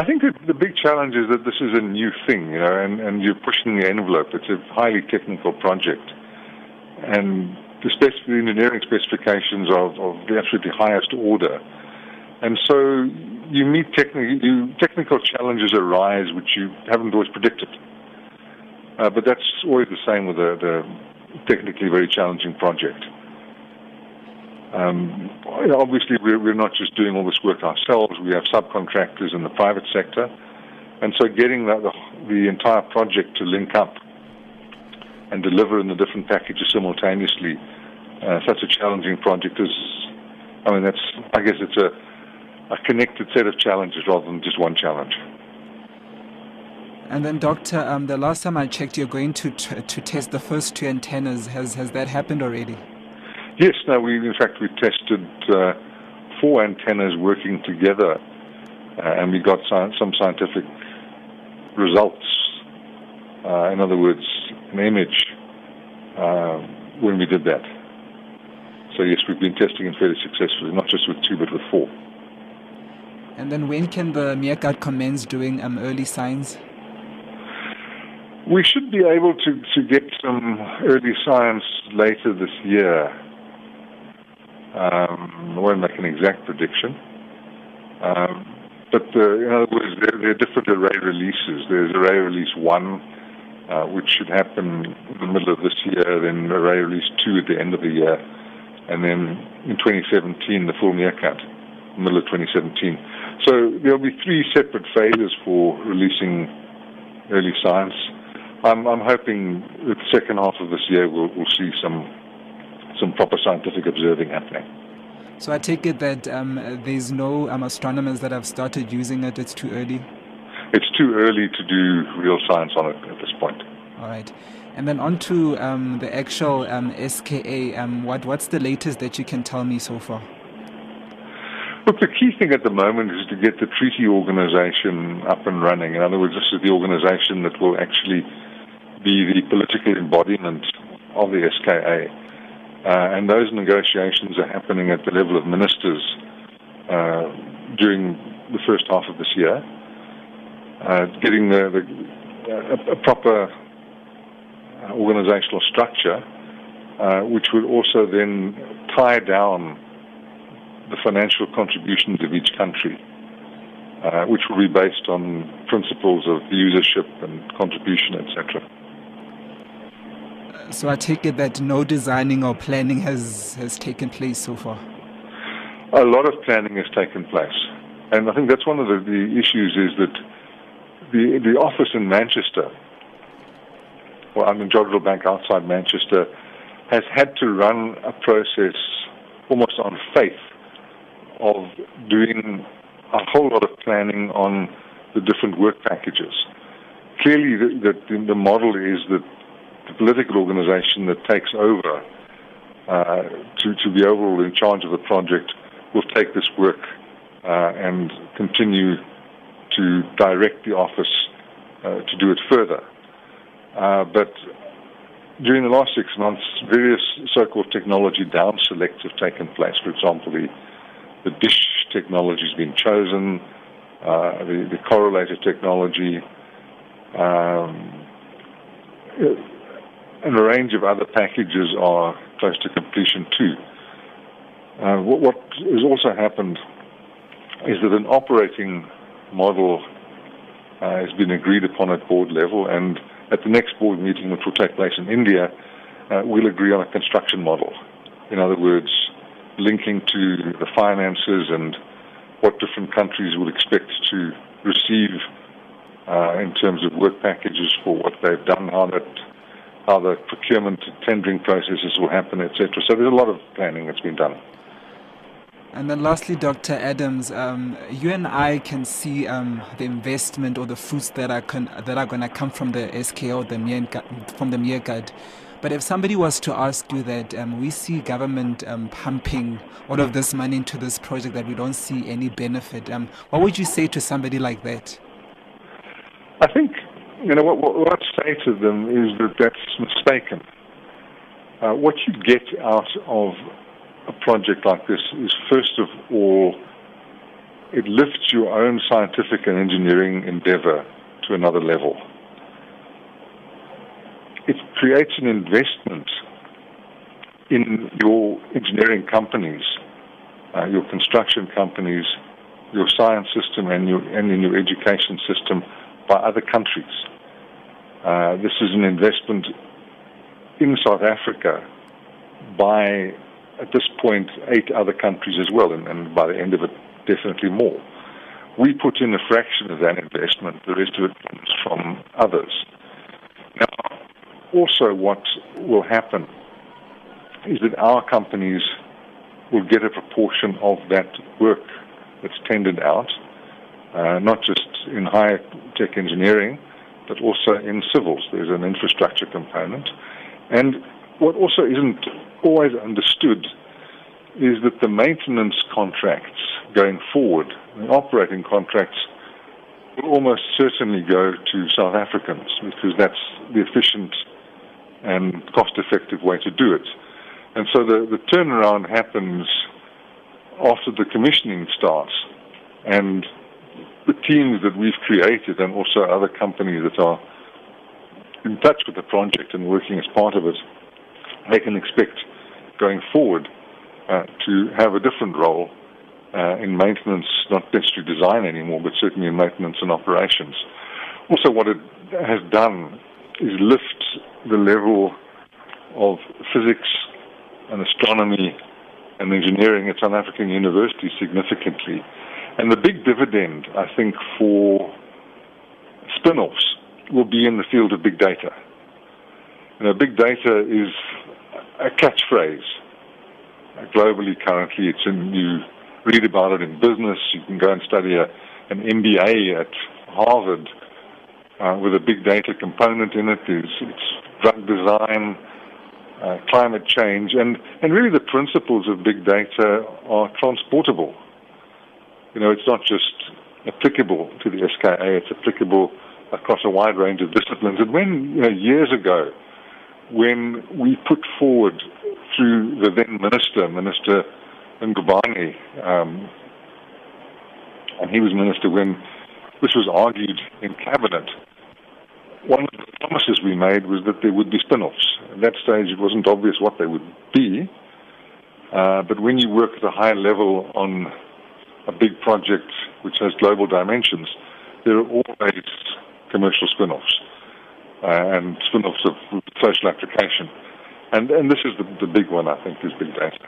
I think that the big challenge is that this is a new thing, you know, and, and you're pushing the envelope. It's a highly technical project. And the, the engineering specifications are of the absolutely highest order. And so you meet techni- you, technical challenges arise which you haven't always predicted. Uh, but that's always the same with a, technically very challenging project. Um, obviously, we're, we're not just doing all this work ourselves. We have subcontractors in the private sector, and so getting the, the, the entire project to link up and deliver in the different packages simultaneously, uh, such a challenging project is. I mean, that's. I guess it's a, a connected set of challenges rather than just one challenge. And then, Doctor, um, the last time I checked, you're going to t- to test the first two antennas. Has has that happened already? Yes, no, we in fact we tested uh, four antennas working together, uh, and we got sci- some scientific results. Uh, in other words, an image uh, when we did that. So yes, we've been testing it fairly successfully, not just with two but with four. And then when can the MeerKAT commence doing um, early science? We should be able to, to get some early science later this year. Um, I won't make an exact prediction. Um, but uh, in other words, there, there, are different array releases. There's array release one, uh, which should happen in the middle of this year, then array release two at the end of the year, and then in 2017, the full MeerKAT, middle of 2017. So there'll be three separate phases for releasing early science. I'm, I'm hoping that the second half of this year we'll, we'll see some some proper scientific observing happening. So I take it that um, there's no um, astronomers that have started using it. It's too early. It's too early to do real science on it at this point. All right. And then on to um, the actual um, SKA. Um, what, what's the latest that you can tell me so far? Look, the key thing at the moment is to get the treaty organization up and running. In other words, this is the organization that will actually be the political embodiment of the SKA. Uh, and those negotiations are happening at the level of ministers uh, during the first half of this year. Uh, getting the, the a, a, proper organizational structure, uh, which would also then tie down the financial contributions of each country, uh, which will be based on principles of usership and contribution, etc. So I take it that no designing or planning has, has taken place so far. A lot of planning has taken place, and I think that's one of the, the issues is that the the office in Manchester, well, I'm in Jodrell Bank outside Manchester, has had to run a process almost on faith of doing a whole lot of planning on the different work packages. Clearly, the, the, the model is that political organization that takes over uh, to, to be overall in charge of the project will take this work uh, and continue to direct the office uh, to do it further. Uh, but during the last six months, various so-called technology down selects have taken place. For example, the, the dish technology has been chosen, uh, the, the correlator technology, um, and a range of other packages are close to completion too. Uh, what, what, has also happened is that an operating model uh, has been agreed upon at board level, and at the next board meeting, which will take place in India, uh, we'll agree on a construction model. In other words, linking to the finances and what different countries will expect to receive uh, in terms of work packages for what they've done, how that how the procurement tendering processes will happen, etc. So there's a lot of planning that's been done. And then lastly, Dr. Adams, um, you and I can see um, the investment or the fruits that are con- that are going to come from the SKO, the from the MeerKAT. But if somebody was to ask you that um, we see government um, pumping all of this money into this project that we don't see any benefit, um, what would you say to somebody like that? I think you know, what, what I'd say to them is that that's mistaken. Uh, what you get out of a project like this is, first of all, it lifts your own scientific and engineering endeavor to another level. It creates an investment in your engineering companies, uh, your construction companies, your science system, and, your, and in your education system by other countries. Uh, this is an investment in South Africa by, at this point, eight other countries as well, and, and by the end of it, definitely more. We put in a fraction of that investment, the rest of it comes from others. Now, also, what will happen is that our companies will get a proportion of that work that's tendered out, uh, not just in high tech engineering, but also in civils. There's an infrastructure component. And what also isn't always understood is that the maintenance contracts going forward, the operating contracts, will almost certainly go to South Africans because that's the efficient and cost effective way to do it. And so the, the turnaround happens after the commissioning starts. And the teams that we've created and also other companies that are in touch with the project and working as part of it, they can expect going forward uh, to have a different role uh, in maintenance, not necessarily design anymore, but certainly in maintenance and operations. Also, what it has done is lift the level of physics and astronomy and engineering at South African universities significantly. And the big dividend, I think, for spin offs will be in the field of big data. You know, big data is a catchphrase globally currently. It's in, you read about it in business. You can go and study a, an MBA at Harvard uh, with a big data component in it. It's, it's drug design, uh, climate change, and, and really the principles of big data are transportable. You know, it's not just applicable to the SKA, it's applicable across a wide range of disciplines. And when, you know, years ago, when we put forward through the then minister, Minister Ngubane, um, and he was minister when this was argued in cabinet, one of the promises we made was that there would be spin-offs. At that stage, it wasn't obvious what they would be, uh, but when you work at a high level on a big project which has global dimensions, there are always commercial spin-offs uh, and spin-offs of social application. And, and this is the, the big one, I think, is big data.